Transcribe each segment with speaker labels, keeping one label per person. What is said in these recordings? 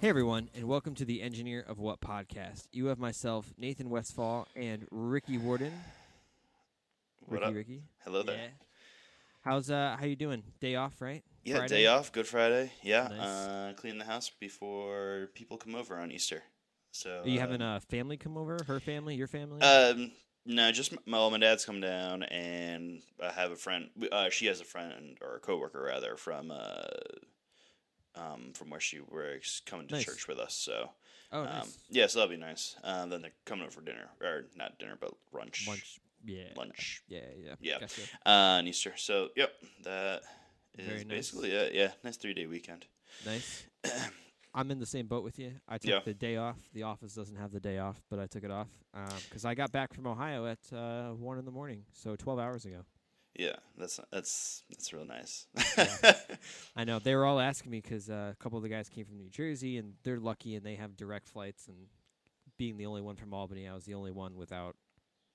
Speaker 1: Hey everyone, and welcome to the Engineer of What podcast. You have myself, Nathan Westfall, and Ricky Warden.
Speaker 2: What
Speaker 1: Ricky,
Speaker 2: up?
Speaker 1: Ricky.
Speaker 2: Hello there.
Speaker 1: Yeah. How's uh how you doing? Day off, right?
Speaker 2: Yeah,
Speaker 1: Friday?
Speaker 2: day off, Good Friday. Yeah,
Speaker 1: Nice.
Speaker 2: uh, clean the house before people come over on Easter. So
Speaker 1: Are you
Speaker 2: uh,
Speaker 1: having a family come over? Her family, your family?
Speaker 2: Um, no, just my mom and dad's come down, and I have a friend. Uh, she has a friend or a coworker rather from uh, um, from where she works, coming to
Speaker 1: Nice.
Speaker 2: church with us. So
Speaker 1: oh,
Speaker 2: um, yeah, so that'll be nice. Um, then they're coming over for dinner, or not dinner, but lunch.
Speaker 1: Lunch. Yeah.
Speaker 2: Lunch.
Speaker 1: Yeah, yeah.
Speaker 2: Yeah.
Speaker 1: Gotcha.
Speaker 2: Uh, on Easter. So yep, that is
Speaker 1: Very nice.
Speaker 2: basically it. Yeah, nice three day weekend.
Speaker 1: Nice. I'm in the same boat with you. I took
Speaker 2: Yeah.
Speaker 1: the day off. The office doesn't have the day off, but I took it off because I got back from Ohio at uh, one in the morning, so 12 hours ago.
Speaker 2: Yeah, that's that's that's real nice.
Speaker 1: I know they were all asking me because uh, a couple of the guys came from New Jersey and they're lucky and they have direct flights. And being the only one from Albany, I was the only one without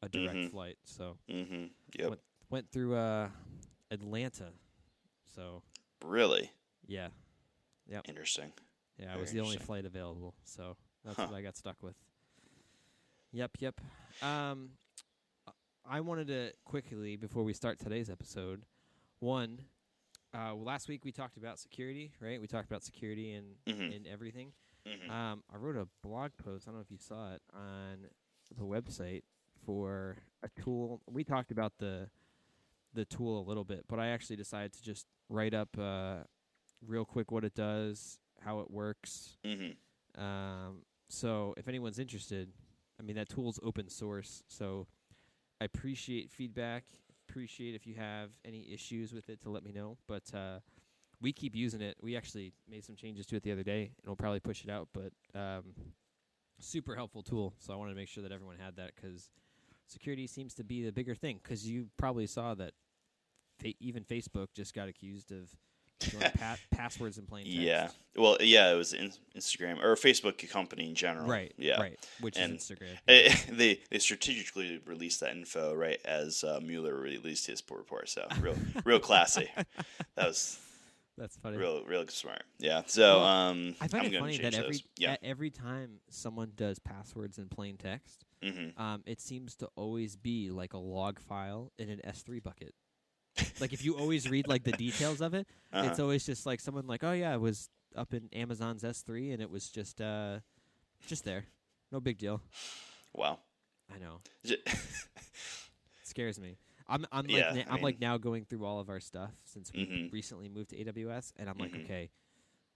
Speaker 1: a direct
Speaker 2: Mhm.
Speaker 1: flight. So
Speaker 2: mm-hmm. Yep.
Speaker 1: What- went through uh, Atlanta. So
Speaker 2: Really
Speaker 1: yeah, yeah,
Speaker 2: interesting.
Speaker 1: yeah, I was the only flight available. So that's
Speaker 2: Huh.
Speaker 1: what I got stuck with. Yep, yep. Um, I wanted to quickly before we start today's episode. One, uh, last week we talked about security, right? We talked about security and
Speaker 2: Mhm.
Speaker 1: and everything.
Speaker 2: Mhm.
Speaker 1: Um, I wrote a blog post. I don't know if you saw it on the website for a tool. We talked about the the tool a little bit, but I actually decided to just write up uh, real quick what it does, how it works.
Speaker 2: Mhm.
Speaker 1: Um, so if anyone's interested, I mean that tool's open source, so I appreciate feedback. Appreciate if you have any issues with it to let me know. But uh, we keep using it. We actually made some changes to it the other day, and we'll probably push it out. But um, super helpful tool. So I wanted to make sure that everyone had that because security seems to be the bigger thing. Because you probably saw that fa- even Facebook just got accused of pa- passwords in plain text.
Speaker 2: Yeah. Well, yeah, it was in Instagram or Facebook company in general.
Speaker 1: Right.
Speaker 2: Yeah.
Speaker 1: Right. Which
Speaker 2: And
Speaker 1: is Instagram.
Speaker 2: Eh, they they strategically released that info right as uh, Mueller released his report. So real real classy. That was
Speaker 1: That's funny.
Speaker 2: real real smart. Yeah. So um,
Speaker 1: I find
Speaker 2: I'm
Speaker 1: it funny that every.
Speaker 2: Yeah.
Speaker 1: every time someone does passwords in plain text,
Speaker 2: hmm
Speaker 1: um, it seems to always be like a log file in an S3 bucket. Like if you always read like the details of it,
Speaker 2: Uh-huh.
Speaker 1: it's always just like someone like, oh yeah, it was up in Amazon's S3 and it was just uh, just there, no big deal.
Speaker 2: Wow.
Speaker 1: I know, it scares me. I'm I'm
Speaker 2: Yeah,
Speaker 1: like na-
Speaker 2: I
Speaker 1: I'm like now going through all of our stuff since we
Speaker 2: Mhm.
Speaker 1: recently moved to AWS, and I'm like,
Speaker 2: Mhm.
Speaker 1: okay,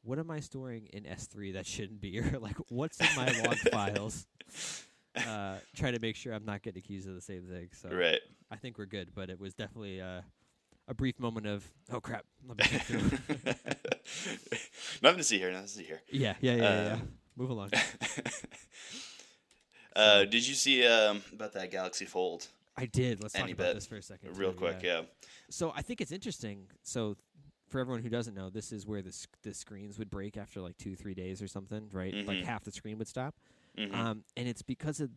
Speaker 1: what am I storing in S3 that shouldn't be, or like what's in my log files? Uh, trying to make sure I'm not getting accused of the same thing. So
Speaker 2: right.
Speaker 1: I think we're good, but it was definitely uh, a brief moment of oh crap. Let me
Speaker 2: nothing to see here. Nothing to see here.
Speaker 1: yeah, yeah, yeah, yeah, yeah.
Speaker 2: Uh,
Speaker 1: Move along.
Speaker 2: uh, did you see um, about that Galaxy Fold?
Speaker 1: I did. Let's talk
Speaker 2: any
Speaker 1: about this for a second.
Speaker 2: Real
Speaker 1: too,
Speaker 2: quick, yeah.
Speaker 1: So I think it's interesting. So for everyone who doesn't know, this is where the sc- the screens would break after like two three days or something, right? Like
Speaker 2: Mhm.
Speaker 1: half the screen would stop,
Speaker 2: Mhm.
Speaker 1: um, and it's because of.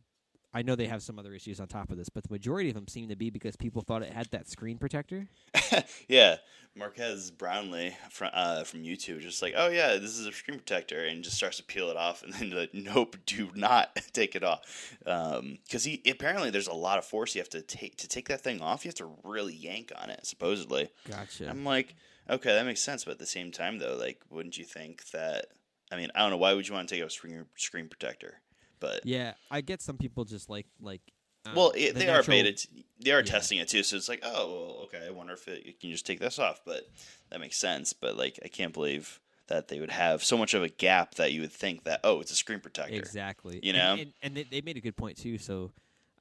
Speaker 1: I know they have some other issues on top of this, but the majority of them seem to be because people thought it had that screen protector.
Speaker 2: yeah, Marques Brownlee from uh, from YouTube just like, oh yeah, this is a screen protector, and just starts to peel it off, and then like, nope, do not take it off, because he apparently there's a lot of force you have to take to take that thing off. You have to really yank on it, supposedly.
Speaker 1: Gotcha.
Speaker 2: I'm like, okay, that makes sense, but at the same time, though, like, wouldn't you think that? I mean, I don't know. Why would you want to take a screen screen protector? But
Speaker 1: yeah, I get some people just like like. um,
Speaker 2: well, it,
Speaker 1: the
Speaker 2: they are
Speaker 1: natural-
Speaker 2: beta. T- they are
Speaker 1: yeah.
Speaker 2: testing it too, so it's like, oh, well, okay. I wonder if it, you can just take this off, but that makes sense. But like, I can't believe that they would have so much of a gap that you would think that oh, it's a screen protector.
Speaker 1: Exactly.
Speaker 2: You
Speaker 1: And-
Speaker 2: know?
Speaker 1: and, and, they, they made a good point too. So,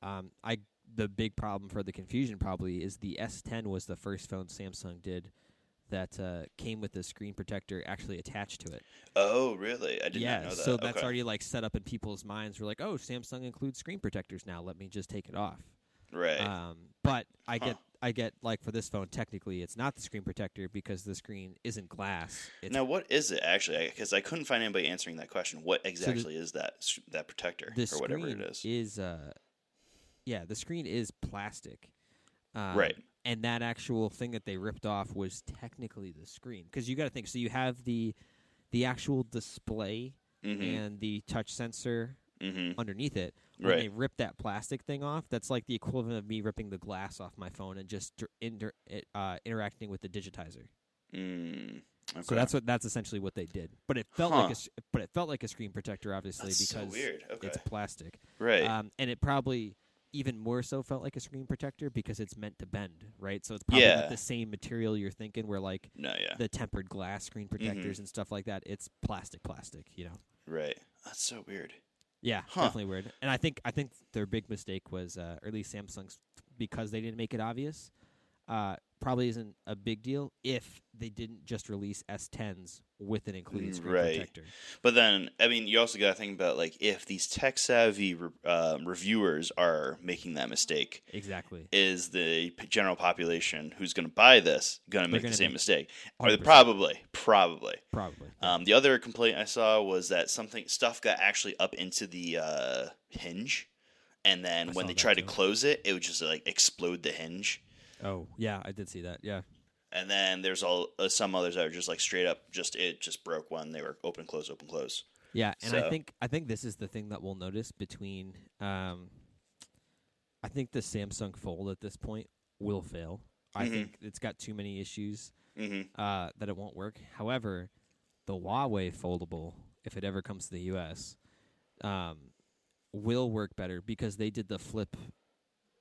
Speaker 1: um, I the big problem for the confusion probably is the S10 was the first phone Samsung did that uh, came with the screen protector actually attached to it.
Speaker 2: Oh, really? I did
Speaker 1: yeah,
Speaker 2: not know that.
Speaker 1: so that's
Speaker 2: Okay.
Speaker 1: already like set up in people's minds. We're like, oh, Samsung includes screen protectors now. Let me just take it off.
Speaker 2: right.
Speaker 1: Um, but I
Speaker 2: Huh.
Speaker 1: get, I get like for this phone, technically it's not the screen protector because the screen isn't glass. It's
Speaker 2: now, what is it actually? Because I couldn't find anybody answering that question. What exactly is that that protector
Speaker 1: the
Speaker 2: or whatever it is?
Speaker 1: Is uh, yeah, the screen is plastic. Um,
Speaker 2: Right.
Speaker 1: And that actual thing that they ripped off was technically the screen because you got to think. So you have the the actual display
Speaker 2: Mhm.
Speaker 1: and the touch sensor
Speaker 2: Mhm.
Speaker 1: underneath it. When
Speaker 2: Right.
Speaker 1: they rip that plastic thing off, that's like the equivalent of me ripping the glass off my phone and just inter- it, uh, interacting with the digitizer.
Speaker 2: Mm. Okay.
Speaker 1: So that's what that's essentially what they did. But it felt
Speaker 2: Huh.
Speaker 1: like a but it felt like a screen protector, obviously,
Speaker 2: That's so
Speaker 1: because
Speaker 2: weird. Okay.
Speaker 1: it's plastic.
Speaker 2: right.
Speaker 1: Um, and it probably even more so felt like a screen protector because it's meant to bend, right? So it's probably
Speaker 2: Yeah.
Speaker 1: not the same material you're thinking, where like
Speaker 2: no, yeah.
Speaker 1: the tempered glass screen
Speaker 2: Mm-hmm.
Speaker 1: protectors and stuff like that. It's plastic, plastic, you know.
Speaker 2: Right. That's so weird.
Speaker 1: Yeah,
Speaker 2: Huh.
Speaker 1: definitely weird. And I think I think their big mistake was, uh, or at least Samsung's, because they didn't make it obvious. Uh, probably isn't a big deal if they didn't just release S10s with an included screen
Speaker 2: Right.
Speaker 1: protector.
Speaker 2: But then, I mean, you also got to think about like if these tech savvy re- um, reviewers are making that mistake,
Speaker 1: Exactly.
Speaker 2: is the p- general population who's going to buy this going to make the same mistake? Or they probably, probably.
Speaker 1: Probably.
Speaker 2: Um, the other complaint I saw was that something stuff got actually up into the uh, hinge, and then
Speaker 1: I
Speaker 2: when they tried to close it, it would just like explode the hinge.
Speaker 1: Oh, yeah, I did see that. Yeah.
Speaker 2: And then there's all uh, some others that are just like straight up, just it just broke when they were open close open close.
Speaker 1: Yeah, and I think I think this is the thing that we'll notice between. Um, I think the Samsung Fold at this point will fail. I
Speaker 2: Mhm.
Speaker 1: think it's got too many issues
Speaker 2: hmm
Speaker 1: uh, that it won't work. However, the Huawei foldable, if it ever comes to the U.S., um, will work better because they did the flip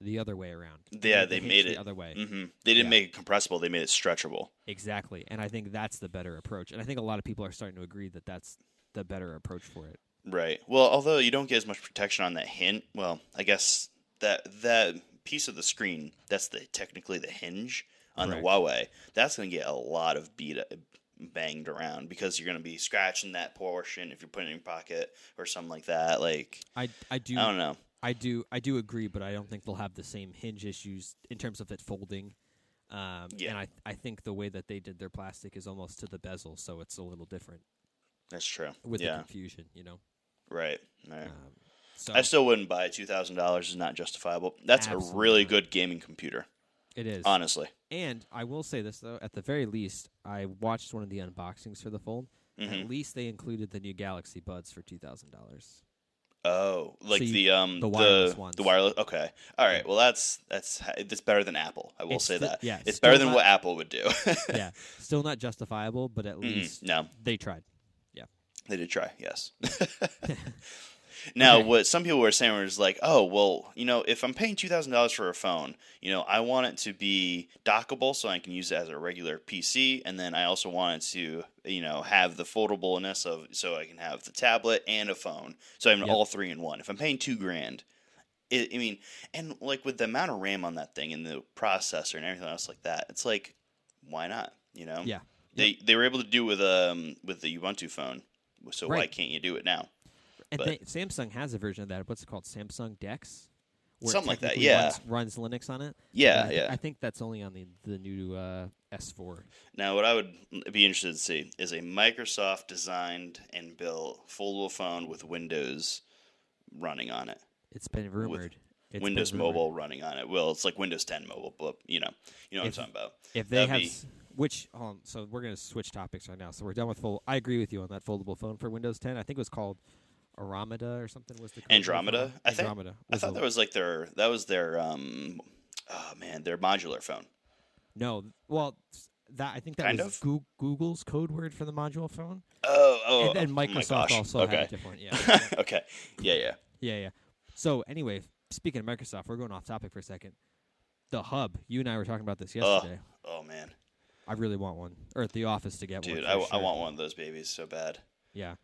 Speaker 1: the other way around.
Speaker 2: Yeah,
Speaker 1: the
Speaker 2: they
Speaker 1: hinge
Speaker 2: made
Speaker 1: the
Speaker 2: it-
Speaker 1: other way.
Speaker 2: Mm-hmm. They didn't
Speaker 1: Yeah.
Speaker 2: make it compressible; they made it stretchable.
Speaker 1: Exactly, and I think that's the better approach. And I think a lot of people are starting to agree that that's the better approach for it.
Speaker 2: Right. Well, although you don't get as much protection on that hint, well, I guess that that piece of the screen that's the technically the hinge on
Speaker 1: Correct.
Speaker 2: the Huawei. That's going to get a lot of beat banged around because you're going to be scratching that portion if you're putting it in your pocket or something like that. Like
Speaker 1: I I do
Speaker 2: I don't know.
Speaker 1: I do I do agree, but I don't think they'll have the same hinge issues in terms of it folding. Um,
Speaker 2: Yeah.
Speaker 1: And I I think the way that they did their plastic is almost to the bezel, so it's a little different
Speaker 2: That's true.
Speaker 1: with the confusion, you know.
Speaker 2: Right. Right.
Speaker 1: Um, so
Speaker 2: I still wouldn't buy it. Two thousand dollars is not justifiable. That's a really good gaming computer.
Speaker 1: it is.
Speaker 2: Honestly.
Speaker 1: And I will say this though, at the very least, I watched one of the unboxings for the Fold.
Speaker 2: hmm
Speaker 1: At least they included the new Galaxy Buds for two thousand dollars.
Speaker 2: Oh, like
Speaker 1: you-
Speaker 2: the um
Speaker 1: the wireless
Speaker 2: the,
Speaker 1: ones.
Speaker 2: the wireless. Okay, all right. Well, that's that's that's better than Apple. I will
Speaker 1: It's
Speaker 2: say that.
Speaker 1: yeah,
Speaker 2: it's better than
Speaker 1: not-
Speaker 2: what Apple would do.
Speaker 1: yeah, still not justifiable, but at
Speaker 2: Mm,
Speaker 1: least
Speaker 2: no,
Speaker 1: they tried.
Speaker 2: Yeah, they did try. Yes. now,
Speaker 1: Okay.
Speaker 2: what some people were saying was like, oh, well, you know, if I'm paying two thousand dollars for a phone, you know, I want it to be dockable so I can use it as a regular PC, and then I also want it to, you know, have the foldableness of so I can have the tablet and a phone, so I'm
Speaker 1: Yep.
Speaker 2: all three in one. If I'm paying two grand. It, I mean, and like with the amount of RAM on that thing and the processor and everything else like that, it's like, why not? You know,
Speaker 1: Yeah.
Speaker 2: they they were able to do with um with the Ubuntu phone, so why can't you do it now?
Speaker 1: And they, Samsung has a version of that. What's it called? Samsung Dex. where
Speaker 2: Something like that, yeah.
Speaker 1: Runs, runs Linux on it.
Speaker 2: Yeah,
Speaker 1: I
Speaker 2: yeah.
Speaker 1: I think that's only on the the new uh, S4.
Speaker 2: Now, what I would be interested to see is a Microsoft designed and built foldable phone with Windows running on it,
Speaker 1: It's been rumored. It's been
Speaker 2: Windows
Speaker 1: rumored.
Speaker 2: Mobile running on it. Well, it's like Windows 10 mobile, but you know, you know what
Speaker 1: If-
Speaker 2: I'm talking about.
Speaker 1: If they
Speaker 2: That'd
Speaker 1: have,
Speaker 2: be-
Speaker 1: which, hold on, so we're gonna switch topics right now. So we're done with fold. I agree with you on that foldable phone for Windows 10. I think it was called Aramida or something. Was the code name for
Speaker 2: Andromeda. I think.
Speaker 1: Andromeda.
Speaker 2: I thought
Speaker 1: the-
Speaker 2: that was like their that was their um, oh man, their modular phone.
Speaker 1: no. Well, that I think that
Speaker 2: Kind
Speaker 1: was Google's code word for the modular phone,
Speaker 2: Oh, oh,
Speaker 1: and then
Speaker 2: oh
Speaker 1: Microsoft
Speaker 2: gosh.
Speaker 1: also
Speaker 2: okay.
Speaker 1: had a different. Yeah. yeah.
Speaker 2: okay, yeah, yeah.
Speaker 1: Yeah, yeah. So anyway, speaking of Microsoft, we're going off topic for a second. The hub. You and I were talking about this yesterday.
Speaker 2: Oh man,
Speaker 1: I really want one, or at the office to get one.
Speaker 2: dude, I, w- I
Speaker 1: sure.
Speaker 2: want one of those babies so bad.
Speaker 1: Yeah.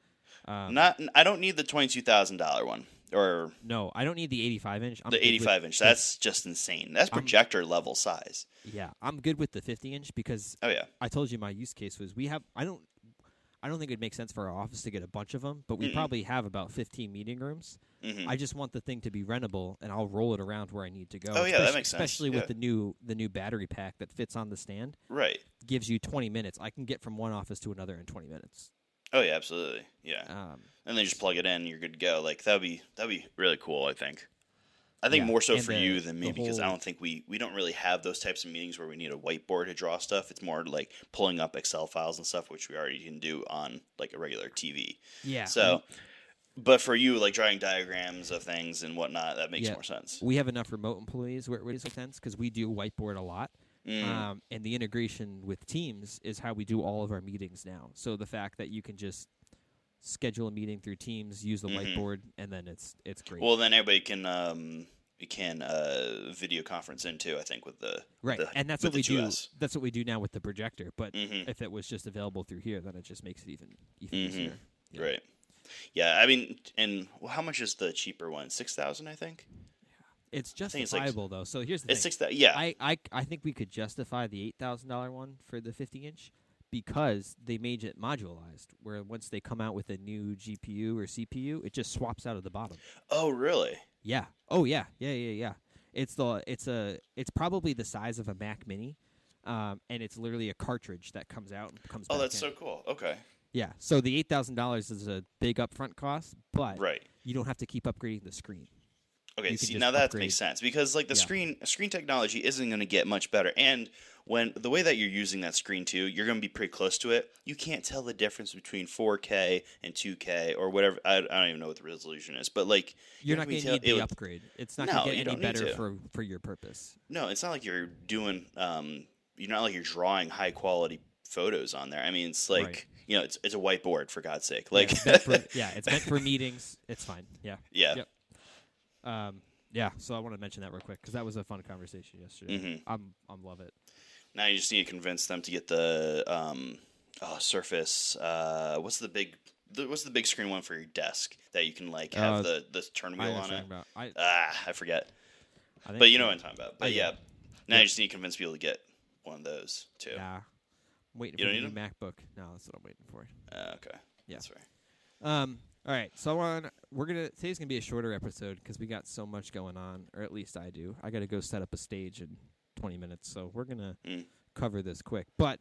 Speaker 1: Um,
Speaker 2: Not, I don't need the twenty two thousand dollar one or
Speaker 1: no, I don't need the 85 inch. I'm
Speaker 2: the 85 inch.
Speaker 1: the-
Speaker 2: That's just insane. That's
Speaker 1: I'm-
Speaker 2: projector level size.
Speaker 1: yeah. I'm good with the 50 inch because
Speaker 2: Oh yeah.
Speaker 1: I told you my use case was we have. I don't. I don't think it'd make sense for our office to get a bunch of them, but we
Speaker 2: Mm-mm.
Speaker 1: probably have about 15 meeting rooms.
Speaker 2: hmm
Speaker 1: I just want the thing to be rentable, and I'll roll it around where I need to go.
Speaker 2: Oh, yeah, that
Speaker 1: especially-
Speaker 2: makes sense.
Speaker 1: Especially
Speaker 2: Yeah.
Speaker 1: with the new the new battery pack that fits on the stand.
Speaker 2: Right.
Speaker 1: gives you 20 minutes. I can get from one office to another in 20 minutes.
Speaker 2: Oh yeah, absolutely. Yeah.
Speaker 1: Um,
Speaker 2: And then just plug it in, you're good to go. Like that'd be that'd be really cool. I think. I think
Speaker 1: Yeah,
Speaker 2: more so for
Speaker 1: the-
Speaker 2: you than me because I don't think we we don't really have those types of meetings where we need a whiteboard to draw stuff. It's more like pulling up Excel files and stuff, which we already can do on like a regular TV.
Speaker 1: Yeah.
Speaker 2: So, but for you, like drawing diagrams of things and whatnot, that makes
Speaker 1: Yeah.
Speaker 2: more sense.
Speaker 1: we have enough remote employees where it makes sense because we do whiteboard a lot.
Speaker 2: Mm.
Speaker 1: Um, and the integration with Teams is how we do all of our meetings now. So the fact that you can just schedule a meeting through Teams, use the
Speaker 2: Mhm.
Speaker 1: whiteboard, and then it's it's great.
Speaker 2: Well, then everybody can um we can uh video conference in too. I think with the
Speaker 1: right,
Speaker 2: the-
Speaker 1: and that's what we do.
Speaker 2: 2S.
Speaker 1: That's what we do now with the projector. But
Speaker 2: Mhm.
Speaker 1: if it was just available through here, then it just makes it even even
Speaker 2: Mhm.
Speaker 1: easier. Yeah.
Speaker 2: Right. Yeah, I mean, and how much is the cheaper one? Six thousand, I think.
Speaker 1: It's
Speaker 2: think it's like-
Speaker 1: justifiable though. So here's the
Speaker 2: It's
Speaker 1: thing.
Speaker 2: six. That yeah.
Speaker 1: I, I I think we could justify the eight thousand dollar one for the fifty inch because they made it modularized. Where once they come out with a new GPU or CPU, it just swaps out of the bottom.
Speaker 2: oh, really?
Speaker 1: Yeah. Oh yeah. Yeah yeah yeah. It's the it's a it's probably the size of a Mac Mini, um, and it's literally a cartridge that comes out and comes.
Speaker 2: Oh, that's
Speaker 1: in.
Speaker 2: so cool. Okay.
Speaker 1: Yeah. So the eight thousand dollars is a big upfront cost, but
Speaker 2: Right.
Speaker 1: you don't have to keep upgrading the screen.
Speaker 2: Okay,
Speaker 1: You
Speaker 2: see now that makes sense because like the
Speaker 1: Yeah.
Speaker 2: screen screen technology isn't going to get much better, and when the way that you're using that screen too, you're going to be pretty close to it. You can't tell the difference between 4K and 2K or whatever. I, I don't even know what the resolution is, but like
Speaker 1: You're
Speaker 2: Yeah,
Speaker 1: not going to need
Speaker 2: it
Speaker 1: the
Speaker 2: would-
Speaker 1: upgrade. It's not
Speaker 2: No,
Speaker 1: going to get any better for for your purpose.
Speaker 2: no, it's not like you're doing. Um, you're not like you're drawing high quality photos on there. I mean, it's like
Speaker 1: Right.
Speaker 2: you know, it's it's a whiteboard for God's sake.
Speaker 1: Yeah,
Speaker 2: Like
Speaker 1: it's meant for, yeah, it's meant for meetings. It's fine. Yeah.
Speaker 2: yeah.
Speaker 1: Yep. Um, yeah. So I want to mention that real quick because that was a fun conversation yesterday.
Speaker 2: Mhm.
Speaker 1: I'm I'm love it.
Speaker 2: Now you just need to convince them to get the um, oh, Surface. Uh, what's the big? The, what's the big screen one for your desk that you can like have
Speaker 1: Uh,
Speaker 2: the the turn wheel on it?
Speaker 1: about. I,
Speaker 2: Ah, I forget.
Speaker 1: I
Speaker 2: But you know what I'm talking about. But
Speaker 1: I
Speaker 2: yeah, now
Speaker 1: Yeah.
Speaker 2: you just need to convince people to get one of those too.
Speaker 1: I'm waiting
Speaker 2: You
Speaker 1: for
Speaker 2: don't
Speaker 1: the
Speaker 2: need
Speaker 1: new MacBook. No, that's what I'm waiting for.
Speaker 2: Uh, okay.
Speaker 1: Yeah.
Speaker 2: That's fair.
Speaker 1: Um. All right. So on, we're gonna today's gonna be a shorter episode because we got so much going on, or at least I do. I got to go set up a stage in 20 minutes, so we're gonna
Speaker 2: Mm.
Speaker 1: cover this quick. But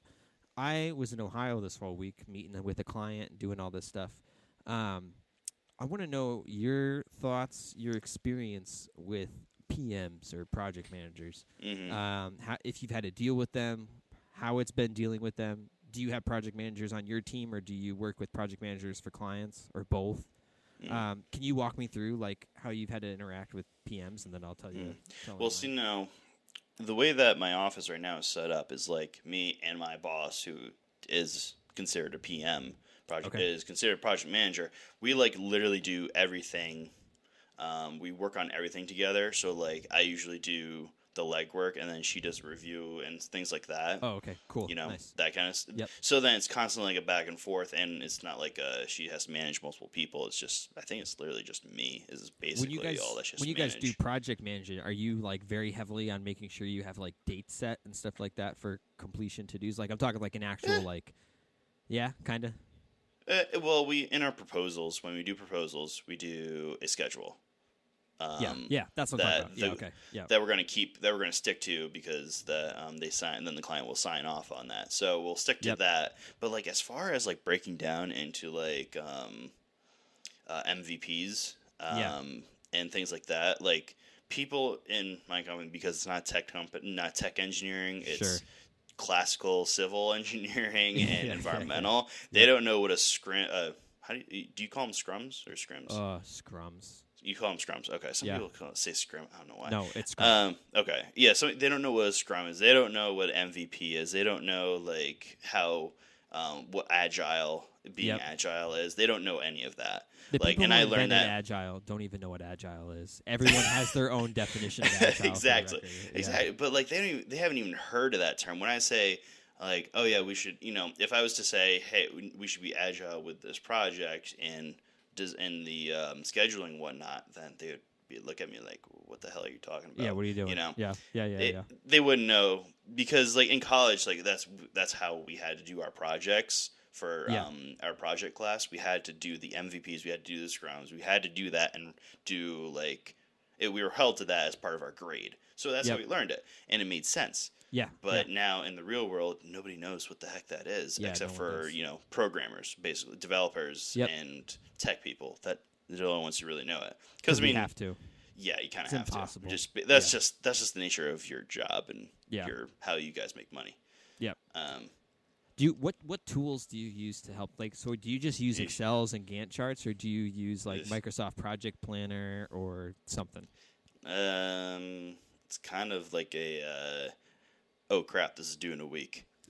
Speaker 1: I was in Ohio this whole week, meeting with a client, and doing all this stuff. Um, I want to know your thoughts, your experience with PMs or project managers.
Speaker 2: hmm
Speaker 1: Um, how, if you've had to deal with them, how it's been dealing with them. Do you have project managers on your team, or do you work with project managers for clients, or both?
Speaker 2: Mm.
Speaker 1: Um, can you walk me through like how you've had to interact with PMs, and then I'll tell you.
Speaker 2: Mm.
Speaker 1: tell
Speaker 2: Well, see now, the way that my office right now is set up is like me and my boss, who is considered a PM, project
Speaker 1: Okay.
Speaker 2: is considered project manager. We like literally do everything. Um, we work on everything together. So like I usually do the legwork, and then she does review and things like that.
Speaker 1: Oh, okay, cool.
Speaker 2: you know
Speaker 1: nice.
Speaker 2: that kind of stuff.
Speaker 1: Yep.
Speaker 2: So then it's constantly like a back and forth, and it's not like uh, she has to manage multiple people. It's just I think it's literally just me is
Speaker 1: When
Speaker 2: basically
Speaker 1: you guys
Speaker 2: all that
Speaker 1: when you guys do project managing, are you like very heavily on making sure you have like dates set and stuff like that for completion to dos? Like I'm talking like an actual
Speaker 2: Eh.
Speaker 1: like, yeah, kind of.
Speaker 2: Uh, well, we in our proposals when we do proposals, we do a schedule. Um,
Speaker 1: yeah, yeah, that's what I'm
Speaker 2: that-
Speaker 1: talking about. Yeah, okay, yeah.
Speaker 2: That we're going to keep, that we're going to stick to because the um, they sign, then the client will sign off on that. So we'll stick to
Speaker 1: Yep.
Speaker 2: that. But like as far as like breaking down into like um, uh, MVPs um,
Speaker 1: Yeah.
Speaker 2: and things like that, like people in my company because it's not tech company, not tech engineering, it's
Speaker 1: Sure.
Speaker 2: classical civil engineering and
Speaker 1: yeah,
Speaker 2: environmental. They
Speaker 1: Yeah.
Speaker 2: don't know what a scrum. Uh, how do you, do you call them scrums or scrims?
Speaker 1: Uh, scrums.
Speaker 2: You call them scrums. Okay, some
Speaker 1: yeah.
Speaker 2: people call it, say scrum. I don't know why.
Speaker 1: No, it's scrum.
Speaker 2: Um. Okay. Yeah. So they don't know what a scrum is. They don't know what MVP is. They don't know like how um what agile being
Speaker 1: Yep.
Speaker 2: agile is. They don't know any of that.
Speaker 1: the
Speaker 2: like, and I learned that
Speaker 1: agile don't even know what agile is. Everyone has their own definition of agile.
Speaker 2: exactly.
Speaker 1: Yeah.
Speaker 2: Exactly. But like they don't even, they haven't even heard of that term. When I say like, oh yeah, we should, you know, if I was to say, hey, we should be agile with this project and does in the um, scheduling and whatnot, then they would be look at me like, what the hell are you talking about?
Speaker 1: Yeah, what are you doing?
Speaker 2: You know,
Speaker 1: yeah, yeah, yeah,
Speaker 2: it-
Speaker 1: yeah.
Speaker 2: they wouldn't know because like in college like that's that's how we had to do our projects for
Speaker 1: Yeah.
Speaker 2: um, our project class we had to do the mvps we had to do the scrums we had to do that and do like it, we were held to that as part of our grade so that's how we learned it and it made sense
Speaker 1: Yeah,
Speaker 2: but now in the real world nobody knows what the heck that is
Speaker 1: Yeah,
Speaker 2: except
Speaker 1: no
Speaker 2: for you know programmers basically developers
Speaker 1: Yep.
Speaker 2: and tech people that they're the only ones who really know it
Speaker 1: because
Speaker 2: i mean
Speaker 1: have to.
Speaker 2: yeah, you kind of have
Speaker 1: impossible.
Speaker 2: to. Just that's
Speaker 1: Yeah.
Speaker 2: just that's just the nature of your job and
Speaker 1: Yeah.
Speaker 2: your how you guys make money.
Speaker 1: Yep.
Speaker 2: Um,
Speaker 1: Do you what what tools do you use to help? Like, so do you just use. Excel's and Gantt charts, or do you use like. Microsoft Project Planner or something?
Speaker 2: um, it's kind of like a uh, oh crap, this is due in a week.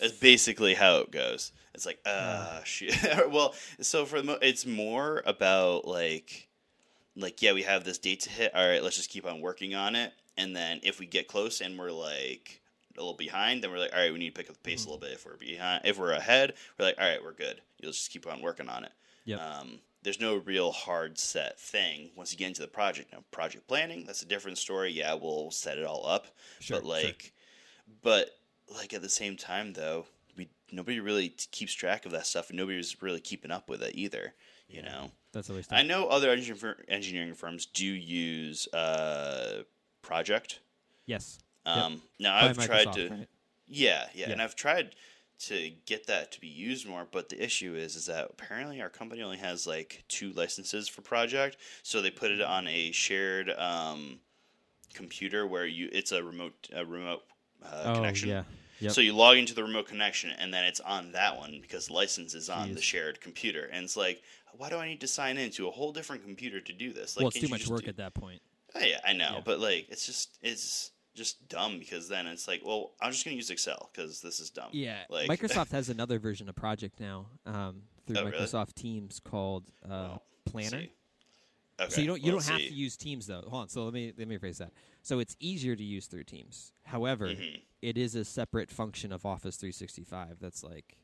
Speaker 2: That's basically how it goes. It's like, uh, shit. well, so for the mo- it's more about like, like yeah, we have this date to hit. All right, let's just keep on working on it. And then if we get close and we're like a little behind, then we're like, all right, we need to pick up the pace a little bit. If we're behind, if we're ahead, we're like, all right, we're good. You'll just keep on working on it.
Speaker 1: Yeah.
Speaker 2: Um, there's no real hard set thing once you get into the project. Now, project planning, that's a different story. Yeah, we'll set it all up
Speaker 1: Sure,
Speaker 2: but
Speaker 1: sure.
Speaker 2: like but like at the same time though we nobody really t- keeps track of that stuff and nobody's really keeping up with it either you
Speaker 1: Yeah.
Speaker 2: know
Speaker 1: That's always
Speaker 2: i know other engineering, fir- engineering firms do use uh project
Speaker 1: yes. Yep.
Speaker 2: um now
Speaker 1: By
Speaker 2: i've tried to
Speaker 1: right?
Speaker 2: yeah, yeah and i've tried to get that to be used more but the issue is is that apparently our company only has like two licenses for project so they put it
Speaker 1: Mm-hmm.
Speaker 2: on a shared um computer where you it's a remote a remote uh,
Speaker 1: oh
Speaker 2: connection
Speaker 1: yeah. Yep.
Speaker 2: so you log into the remote connection, and then it's on that one because license is on the shared computer. And it's like, why do I need to sign into a whole different computer to do this? Like,
Speaker 1: well, it's too much work
Speaker 2: do-
Speaker 1: at that point.
Speaker 2: Oh, yeah, I know,
Speaker 1: Yeah.
Speaker 2: but like, it's just it's just dumb because then it's like, well, I'm just gonna use Excel because this is dumb.
Speaker 1: Yeah,
Speaker 2: Like-
Speaker 1: Microsoft has another version of Project now um, through
Speaker 2: Oh, really?
Speaker 1: Microsoft Teams called uh,
Speaker 2: Well,
Speaker 1: Planner.
Speaker 2: see. Okay.
Speaker 1: So you don't you
Speaker 2: well,
Speaker 1: don't have to use Teams though. Hold on. So let me let me rephrase that. So it's easier to use through Teams. However,
Speaker 2: Mhm.
Speaker 1: it is a separate function of Office 365 that's like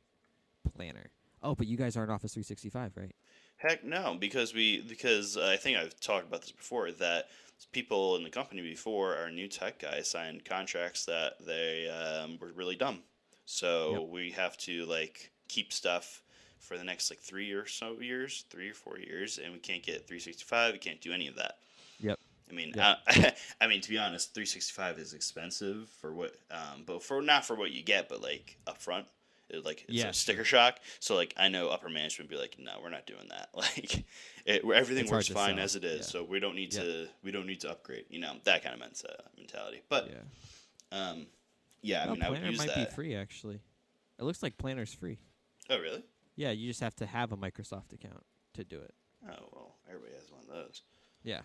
Speaker 1: Planner. Oh, but you guys aren't Office 365, right?
Speaker 2: Heck no, because we because uh, I think I've talked about this before that people in the company before our new tech guys signed contracts that they um, were really dumb. So
Speaker 1: Yep.
Speaker 2: we have to like keep stuff for the next like three or so years, three or four years, and we can't get 365. We can't do any of that.
Speaker 1: Yep.
Speaker 2: I mean,
Speaker 1: Yep.
Speaker 2: uh, I mean to be honest, 365 is expensive for what, um, but for not for what you get, but like upfront. It, like it's
Speaker 1: Yeah,
Speaker 2: a sticker shock. So like I know upper management would be like, no, we're not doing that. Like it, everything
Speaker 1: It's
Speaker 2: works fine as it is.
Speaker 1: yeah.
Speaker 2: So we don't need
Speaker 1: Yep.
Speaker 2: to we don't need to upgrade. You know that kind of ment- mentality. But
Speaker 1: yeah.
Speaker 2: um, yeah, I
Speaker 1: No,
Speaker 2: mean I would
Speaker 1: Planner
Speaker 2: use
Speaker 1: might
Speaker 2: that.
Speaker 1: be free actually. It looks like Planner's free.
Speaker 2: Oh really?
Speaker 1: Yeah, you just have to have a Microsoft account to do it.
Speaker 2: Oh well, everybody has one of those.
Speaker 1: Yeah.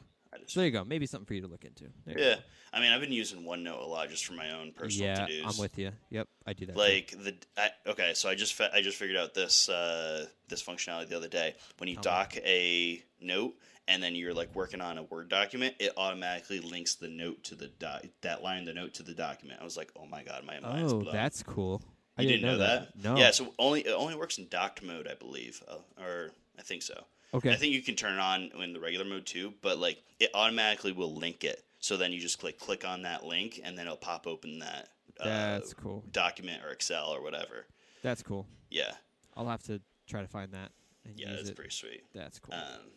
Speaker 1: So there you go. Maybe something for you to look into. There
Speaker 2: yeah. I mean I've been using OneNote a lot just for my own personal
Speaker 1: yeah,
Speaker 2: to-dos.
Speaker 1: I'm with you. Yep, I do that. too.
Speaker 2: like the I, okay so i just i just figured out this uh this functionality the other day when you
Speaker 1: me.
Speaker 2: dock a note and then you're like working on a word document it automatically links the note to the doc that line the note to the document i was like oh my god my mind's
Speaker 1: oh,
Speaker 2: blown
Speaker 1: that's cool. I
Speaker 2: you didn't know that,
Speaker 1: No.
Speaker 2: yeah so only it only works in docked mode i believe uh, or i think so
Speaker 1: Okay.
Speaker 2: i think you can turn it on in the regular mode too but like it automatically will link it so then you just click click on that link and then it'll pop open that uh,
Speaker 1: that's cool.
Speaker 2: document or excel or whatever
Speaker 1: That's cool.
Speaker 2: yeah
Speaker 1: I'll have to try to find that and
Speaker 2: Yeah, that's
Speaker 1: it.
Speaker 2: pretty sweet.
Speaker 1: That's cool.
Speaker 2: Um,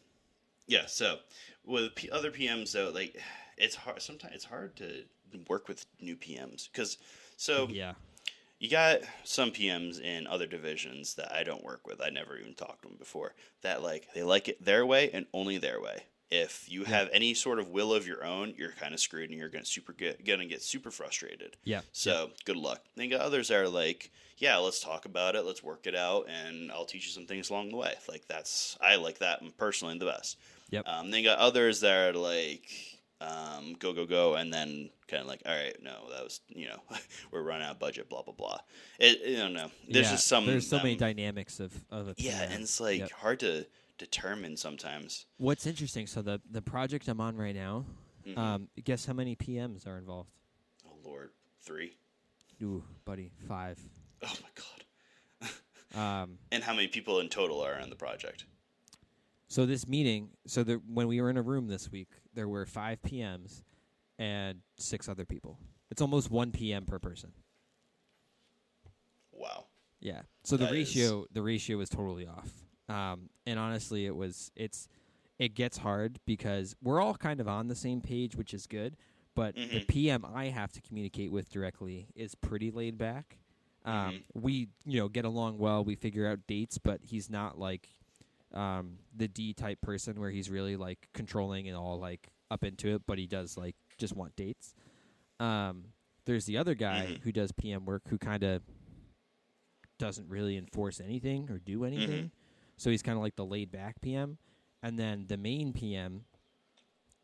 Speaker 2: yeah, so with P- other PMs though, like it's hard. Sometimes it's hard to work with new PMs because so
Speaker 1: yeah.
Speaker 2: You got some PMs in other divisions that I don't work with. I never even talked to them before. That like they like it their way and only their way. If you have any sort of will of your own, you're kind of screwed, and you're gonna super get gonna get super frustrated.
Speaker 1: Yeah.
Speaker 2: So good luck. Then got others that are like, yeah, let's talk about it, let's work it out, and I'll teach you some things along the way. Like that's I like that personally the best.
Speaker 1: Yep.
Speaker 2: Um, then you got others that are like, um, go go go, and then kind of like, all right, no, that was you know, we're running out of budget, blah blah blah. It, you don't know. There's
Speaker 1: Yeah,
Speaker 2: just some.
Speaker 1: There's so many
Speaker 2: um,
Speaker 1: dynamics of of
Speaker 2: yeah, and it's like
Speaker 1: Yep.
Speaker 2: hard to determine sometimes.
Speaker 1: What's interesting? So the the project I'm on right now.
Speaker 2: Mhm.
Speaker 1: Um, guess how many PMs are involved?
Speaker 2: oh Lord, three.
Speaker 1: Ooh, buddy, five.
Speaker 2: Oh my God.
Speaker 1: Um,
Speaker 2: And how many people in total are on the project?
Speaker 1: So this meeting, so the, when we were in a room this week, there were five PMs and six other people. It's almost one PM per person.
Speaker 2: Wow.
Speaker 1: Yeah. So the
Speaker 2: That is-
Speaker 1: ratio the ratio was totally off. Um, and honestly, it was it's it gets hard because we're all kind of on the same page, which is good. But the
Speaker 2: Mhm.
Speaker 1: PM I have to communicate with directly is pretty laid back. Um,
Speaker 2: Mhm.
Speaker 1: We you know get along well. We figure out dates, but he's not like um, the D type person where he's really like controlling and all like up into it, but he does like just want dates. Um, there's the other guy
Speaker 2: Mhm.
Speaker 1: who does PM work who kind of doesn't really enforce anything or do anything. So he's kind of like the laid back PM. And then the main PM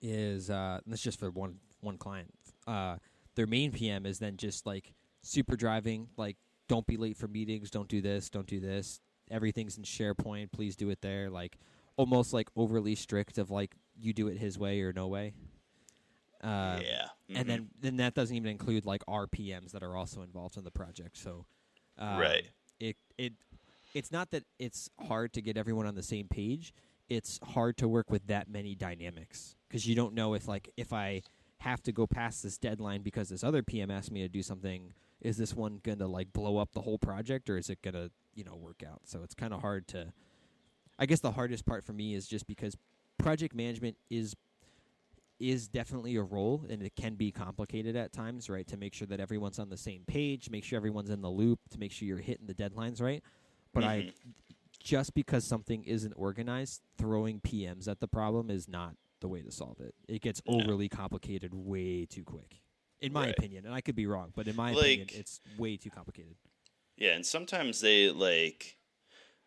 Speaker 1: is uh and that's just for one one client. Uh their main PM is then just like super driving, like don't be late for meetings, don't do this, don't do this. Everything's in SharePoint, please do it there. Like almost like overly strict of like you do it his way or no way. Uh,
Speaker 2: yeah.
Speaker 1: and
Speaker 2: Mhm.
Speaker 1: then then that doesn't even include like RPMs that are also involved in the project. So, um,
Speaker 2: Right.
Speaker 1: It it it's not that it's hard to get everyone on the same page. It's hard to work with that many dynamics because you don't know if like if I have to go past this deadline because this other PM asked me to do something. Is this one gonna like blow up the whole project or is it gonna you know work out? So it's kind of hard to. I guess the hardest part for me is just because project management is is definitely a role and it can be complicated at times, right? To make sure that everyone's on the same page, make sure everyone's in the loop, to make sure you're hitting the deadlines right. But I
Speaker 2: Mhm.
Speaker 1: just because something isn't organized, throwing PMs at the problem is not the way to solve it. It gets
Speaker 2: No.
Speaker 1: overly complicated way too quick. In my
Speaker 2: Right.
Speaker 1: opinion, and I could be wrong, but in my
Speaker 2: Like-
Speaker 1: opinion, it's way too complicated.
Speaker 2: Yeah, and sometimes they like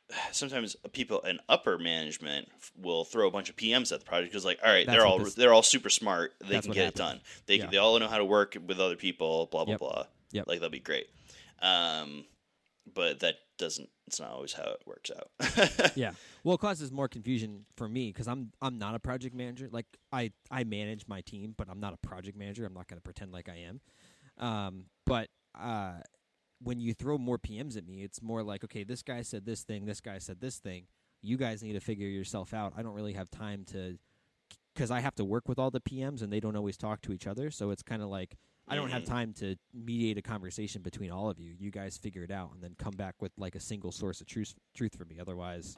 Speaker 2: sometimes people in upper management will throw a bunch of PMs at the project because like all right,
Speaker 1: That's
Speaker 2: they're all
Speaker 1: this-
Speaker 2: they're all super smart. They can get
Speaker 1: happens.
Speaker 2: it done. They
Speaker 1: Yeah.
Speaker 2: they all know how to work with other people, blah blah
Speaker 1: Yep.
Speaker 2: blah.
Speaker 1: Yep.
Speaker 2: Like that'll be great. Um but that doesn't it's not always how it works out.
Speaker 1: yeah. Well, it causes more confusion for me because I'm I'm not a project manager. Like I I manage my team, but I'm not a project manager. I'm not going to pretend like I am. Um, but uh, when you throw more PMs at me, it's more like okay, this guy said this thing, this guy said this thing. You guys need to figure yourself out. I don't really have time to because I have to work with all the PMs and they don't always talk to each other. So it's kind of like I don't have
Speaker 2: Mhm.
Speaker 1: time to mediate a conversation between all of you. You guys figure it out and then come back with like a single source of truth truth for me. Otherwise,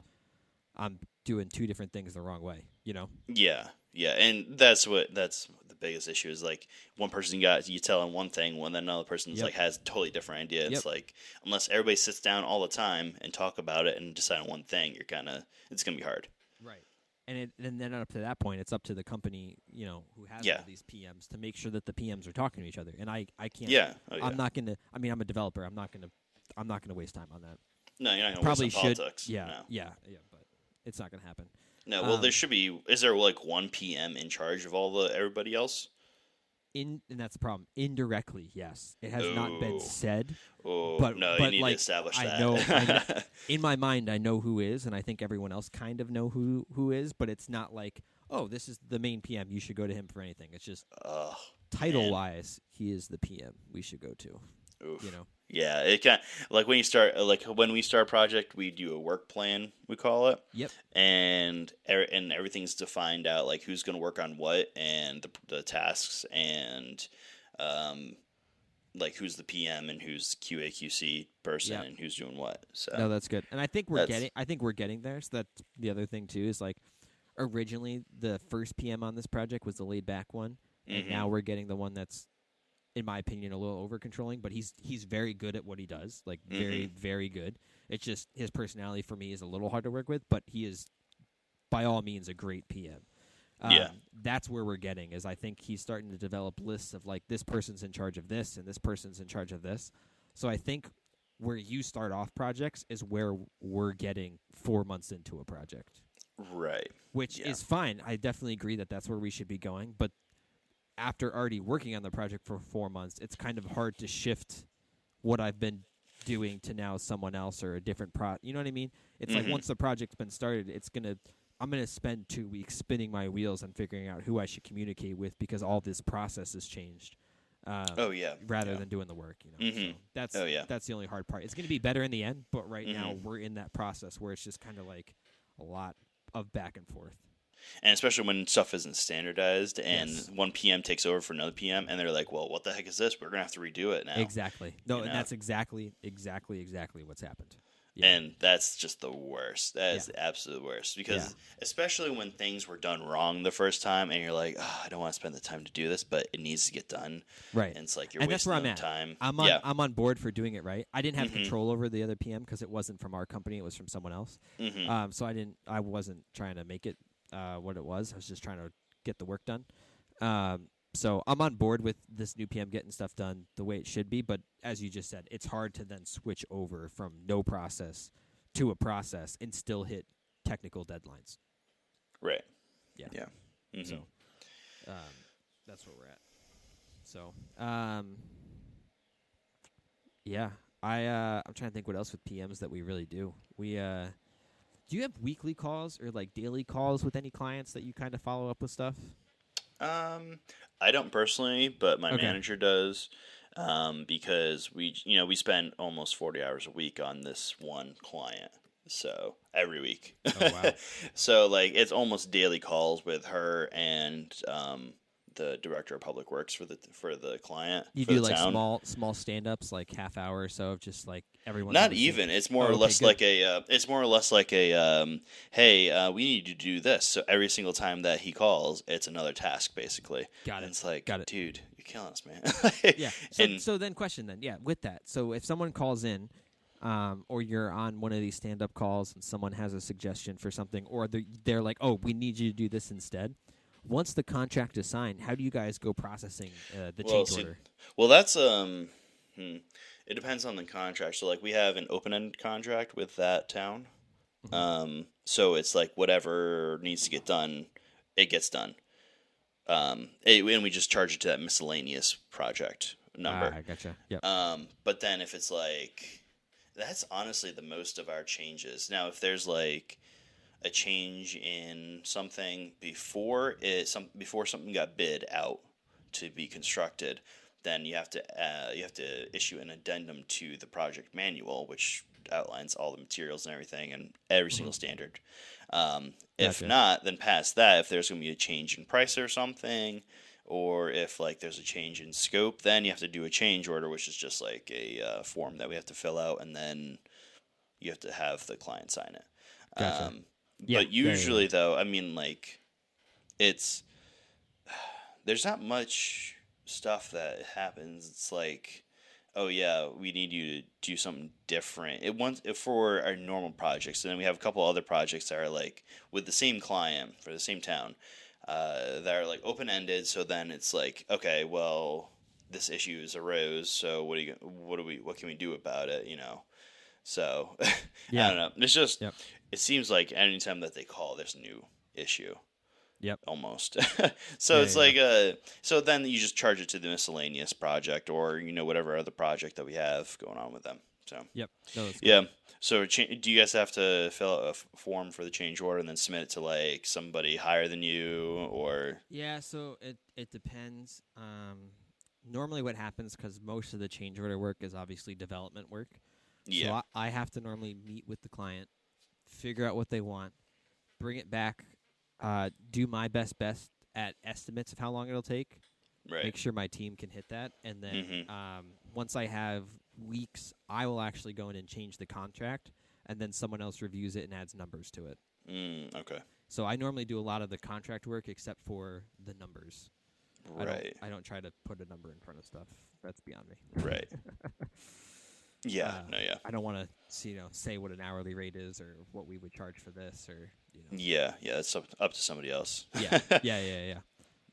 Speaker 1: I'm doing two different things the wrong way. You know?
Speaker 2: Yeah, yeah, and that's what that's the biggest issue is like one person got you telling one thing, when then another person's
Speaker 1: Yep.
Speaker 2: like has a totally different idea. It's
Speaker 1: Yep.
Speaker 2: like unless everybody sits down all the time and talk about it and decide on one thing, you're kind of it's gonna be hard.
Speaker 1: Right. And it, and then up to that point, it's up to the company, you know, who has
Speaker 2: Yeah.
Speaker 1: all these PMs to make sure that the PMs are talking to each other. And I, I can't.
Speaker 2: Yeah, oh, yeah.
Speaker 1: I'm not gonna. I mean, I'm a developer. I'm not gonna. I'm not gonna waste time on that.
Speaker 2: no, you're not gonna
Speaker 1: Probably
Speaker 2: waste on
Speaker 1: should.
Speaker 2: politics.
Speaker 1: Yeah.
Speaker 2: no.
Speaker 1: Yeah. Yeah. But it's not gonna happen.
Speaker 2: No, well, there
Speaker 1: Um,
Speaker 2: should be. Is there like one PM in charge of all the everybody else?
Speaker 1: In and that's the problem. Indirectly, yes, it has not been said.
Speaker 2: Oh
Speaker 1: but-
Speaker 2: no, you need
Speaker 1: like,
Speaker 2: to establish
Speaker 1: I
Speaker 2: that.
Speaker 1: know- I know- In my mind, I know who is, and I think everyone else kind of know who who is. But it's not like, oh, this is the main PM. You should go to him for anything. It's just
Speaker 2: Ugh,
Speaker 1: title wise, he is the PM. We should go to.
Speaker 2: oof.
Speaker 1: You know.
Speaker 2: Yeah, it kind like when you start like when we start a project, we do a work plan. We call it.
Speaker 1: Yep.
Speaker 2: and er- and everything's defined out like who's going to work on what and the, the tasks and um like who's the PM and who's QA QC person
Speaker 1: Yeah.
Speaker 2: and who's doing what. So
Speaker 1: No, that's good. And I think we're
Speaker 2: That's-
Speaker 1: getting I think we're getting there. So that's the other thing too is like originally the first PM on this project was the laid back one. And
Speaker 2: Mhm.
Speaker 1: now we're getting the one that's in my opinion a little over controlling, but he's he's very good at what he does. Like very,
Speaker 2: Mm-hmm.
Speaker 1: very good. It's just his personality for me is a little hard to work with, but he is by all means a great PM. Um,
Speaker 2: Yeah.
Speaker 1: that's where we're getting is I think he's starting to develop lists of like this person's in charge of this and this person's in charge of this. So I think where you start off projects is where we're getting four months into a project,
Speaker 2: right.
Speaker 1: which
Speaker 2: Yeah.
Speaker 1: is fine. I definitely agree that that's where we should be going. But after already working on the project for four months, it's kind of hard to shift what I've been doing to now someone else or a different pro. You know what I mean? It's like
Speaker 2: Mhm.
Speaker 1: once the project's been started, it's gonna. I'm gonna spend two weeks spinning my wheels and figuring out who I should communicate with because all this process has changed. Um,
Speaker 2: Oh yeah.
Speaker 1: rather
Speaker 2: yeah.
Speaker 1: than doing the work. You know,
Speaker 2: Mhm.
Speaker 1: so that's
Speaker 2: Oh, yeah.
Speaker 1: that's the only hard part. It's going to be better in the end, but right now
Speaker 2: Mhm.
Speaker 1: we're in that process where it's just kind of like a lot of back and forth.
Speaker 2: And especially when stuff isn't standardized and
Speaker 1: Yes.
Speaker 2: one PM takes over for another PM and they're like, "Well, what the heck is this? We're going to have to redo it now."
Speaker 1: Exactly. No,
Speaker 2: You
Speaker 1: and
Speaker 2: know?
Speaker 1: that's exactly, exactly, exactly what's happened. Yeah.
Speaker 2: And that's just the worst. That is the absolute worst because
Speaker 1: Yeah.
Speaker 2: especially when things were done wrong the first time and you're like, oh, I don't want to spend the time to do this, but it needs to get done.
Speaker 1: right.
Speaker 2: And it's like you're
Speaker 1: and that's
Speaker 2: wasting
Speaker 1: where I'm at.
Speaker 2: time.
Speaker 1: I'm on
Speaker 2: yeah.
Speaker 1: I'm on board for doing it right. I didn't have
Speaker 2: Mhm.
Speaker 1: control over the other PM because it wasn't from our company; it was from someone else.
Speaker 2: hmm
Speaker 1: Um, so I didn't. I wasn't trying to make it uh, what it was. I was just trying to get the work done. Um, so I'm on board with this new PM getting stuff done the way it should be. But as you just said, it's hard to then switch over from no process to a process and still hit technical deadlines.
Speaker 2: right.
Speaker 1: Yeah.
Speaker 2: Yeah. Mhm.
Speaker 1: So um, that's where we're at. So um, yeah, I uh, I'm trying to think what else with PMs that we really do. We uh, do you have weekly calls or like daily calls with any clients that you kind of follow up with stuff?
Speaker 2: Um, I don't personally, but my
Speaker 1: Okay.
Speaker 2: manager does. Um, because we, you know, we spend almost forty hours a week on this one client, so every week.
Speaker 1: Oh, wow.
Speaker 2: so like it's almost daily calls with her and um, the director of public works for the for the client.
Speaker 1: You do like
Speaker 2: town.
Speaker 1: small small stand ups, like half hour or so of just like everyone.
Speaker 2: Not even. It's more
Speaker 1: Oh,
Speaker 2: or
Speaker 1: okay,
Speaker 2: less like a. Uh, it's more or less like a. Um, hey, uh, we need to do this. So every single time that he calls, it's another task basically.
Speaker 1: Got
Speaker 2: And
Speaker 1: it.
Speaker 2: it's like,
Speaker 1: Got it.
Speaker 2: dude, you're killing us, man.
Speaker 1: Yeah. So,
Speaker 2: and
Speaker 1: so then, question then, yeah, with that. So if someone calls in, um, or you're on one of these stand-up calls and someone has a suggestion for something, or they're, they're like, "Oh, we need you to do this instead." Once the contract is signed, how do you guys go processing uh, the
Speaker 2: Well,
Speaker 1: change
Speaker 2: see,
Speaker 1: order?
Speaker 2: Well, that's um, hmm, it depends on the contract. So, like, we have an open-ended contract with that town.
Speaker 1: Mm-hmm.
Speaker 2: Um, so it's like whatever needs to get done, it gets done. Um, it- and we just charge it to that miscellaneous project number.
Speaker 1: Ah, I gotcha. Yep.
Speaker 2: Um, but then if it's like, that's honestly the most of our changes. Now, if there's like a change in something before it some before something got bid out to be constructed, then you have to uh, you have to issue an addendum to the project manual, which outlines all the materials and everything and every single standard. Um, if
Speaker 1: Gotcha.
Speaker 2: not, then past that, if there's going to be a change in price or something, or if like there's a change in scope, then you have to do a change order, which is just like a uh, form that we have to fill out, and then you have to have the client sign it.
Speaker 1: Gotcha.
Speaker 2: Um,
Speaker 1: Yeah,
Speaker 2: but usually, though, I mean, like, it's there's not much stuff that happens. It's like, oh yeah, we need you to do something different. It once for our normal projects, and then we have a couple other projects that are like with the same client for the same town uh, that are like open ended. So then it's like, okay, well, this issue is arose. So what do you what do we what can we do about it? You know. So
Speaker 1: Yeah.
Speaker 2: I don't know. It's just
Speaker 1: Yep.
Speaker 2: It seems like anytime that they call, there's a new issue
Speaker 1: Yep.
Speaker 2: almost. so
Speaker 1: Yeah,
Speaker 2: it's
Speaker 1: yeah.
Speaker 2: like uh so then you just charge it to the miscellaneous project or you know whatever other project that we have going on with them. So
Speaker 1: Yep. No, that's
Speaker 2: yeah. So cha- do you guys have to fill out a f- form for the change order and then submit it to like somebody higher than you or
Speaker 1: Yeah, so it it depends. Um, normally, what happens because most of the change order work is obviously development work.
Speaker 2: yeah
Speaker 1: So I, I have to normally meet with the client, figure out what they want, bring it back, uh, do my best best at estimates of how long it'll take,
Speaker 2: right
Speaker 1: make sure my team can hit that, and then
Speaker 2: Mhm.
Speaker 1: um, once I have weeks, I will actually go in and change the contract, and then someone else reviews it and adds numbers to it.
Speaker 2: mm, okay
Speaker 1: So I normally do a lot of the contract work except for the numbers. I don't,
Speaker 2: right
Speaker 1: I don't try to put a number in front of stuff. That's beyond me.
Speaker 2: right yeah
Speaker 1: Uh,
Speaker 2: no yeah
Speaker 1: I don't want to, you know, say what an hourly rate is or what we would charge for this or you know.
Speaker 2: yeah yeah it's up, up to somebody else
Speaker 1: yeah, yeah, yeah, yeah.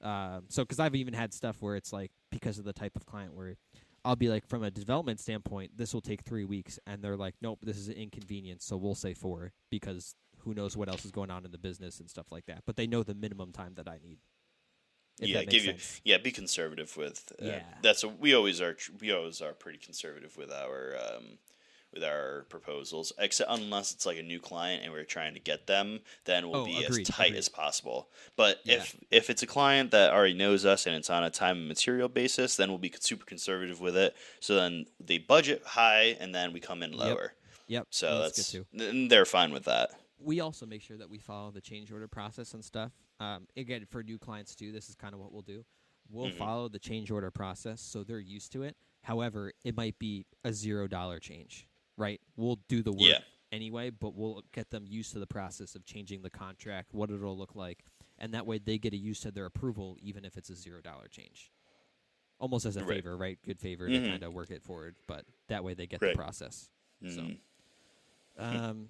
Speaker 1: Um, so, because I've even had stuff where it's like because of the type of client where I'll be like, from a development standpoint, this will take three weeks, and they're like, nope, this is an inconvenience, so we'll say four because who knows what else is going on in the business and stuff like that. But they know the minimum time that I need.
Speaker 2: Yeah, give you yeah, be conservative with. Uh,
Speaker 1: Yeah.
Speaker 2: that's a, we always are. We always are pretty conservative with our um, with our proposals, except unless it's like a new client and we're trying to get them, then we'll
Speaker 1: Oh,
Speaker 2: be
Speaker 1: agreed,
Speaker 2: as tight
Speaker 1: agreed.
Speaker 2: as possible. But
Speaker 1: Yeah.
Speaker 2: if if it's a client that already knows us and it's on a time and material basis, then we'll be super conservative with it. So then they budget high, and then we come in lower.
Speaker 1: Yep.
Speaker 2: So
Speaker 1: no,
Speaker 2: that's, and they're fine with that.
Speaker 1: we also make sure that we follow the change order process and stuff. Um, again, for new clients too, this is kind of what we'll do. We'll
Speaker 2: Mhm.
Speaker 1: follow the change order process, so they're used to it. However, it might be a zero dollar change, right? We'll do the work
Speaker 2: Yeah.
Speaker 1: anyway, but we'll get them used to the process of changing the contract, what it'll look like, and that way they get a used to their approval, even if it's a zero dollar change. Almost as a
Speaker 2: Right.
Speaker 1: favor, right? Good favor
Speaker 2: Mhm.
Speaker 1: to kind of work it forward, but that way they get
Speaker 2: Right.
Speaker 1: the process. So,
Speaker 2: Mm.
Speaker 1: um,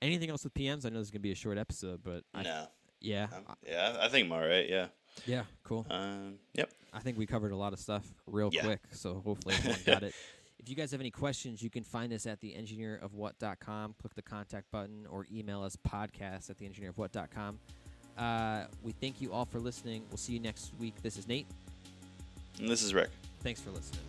Speaker 1: anything else with PMs? I know this is gonna be a short episode, but I,
Speaker 2: no.
Speaker 1: Yeah,
Speaker 2: Um, yeah, I think I'm all right. Yeah.
Speaker 1: yeah, cool.
Speaker 2: Um, yep.
Speaker 1: I think we covered a lot of stuff real
Speaker 2: Yeah.
Speaker 1: quick, so hopefully everyone got it. If you guys have any questions, you can find us at theengineerofwhat.com. Click the contact button or email us podcast at theengineerofwhat.com. Uh, we thank you all for listening. We'll see you next week. This is Nate.
Speaker 2: And this is Rick.
Speaker 1: Thanks for listening.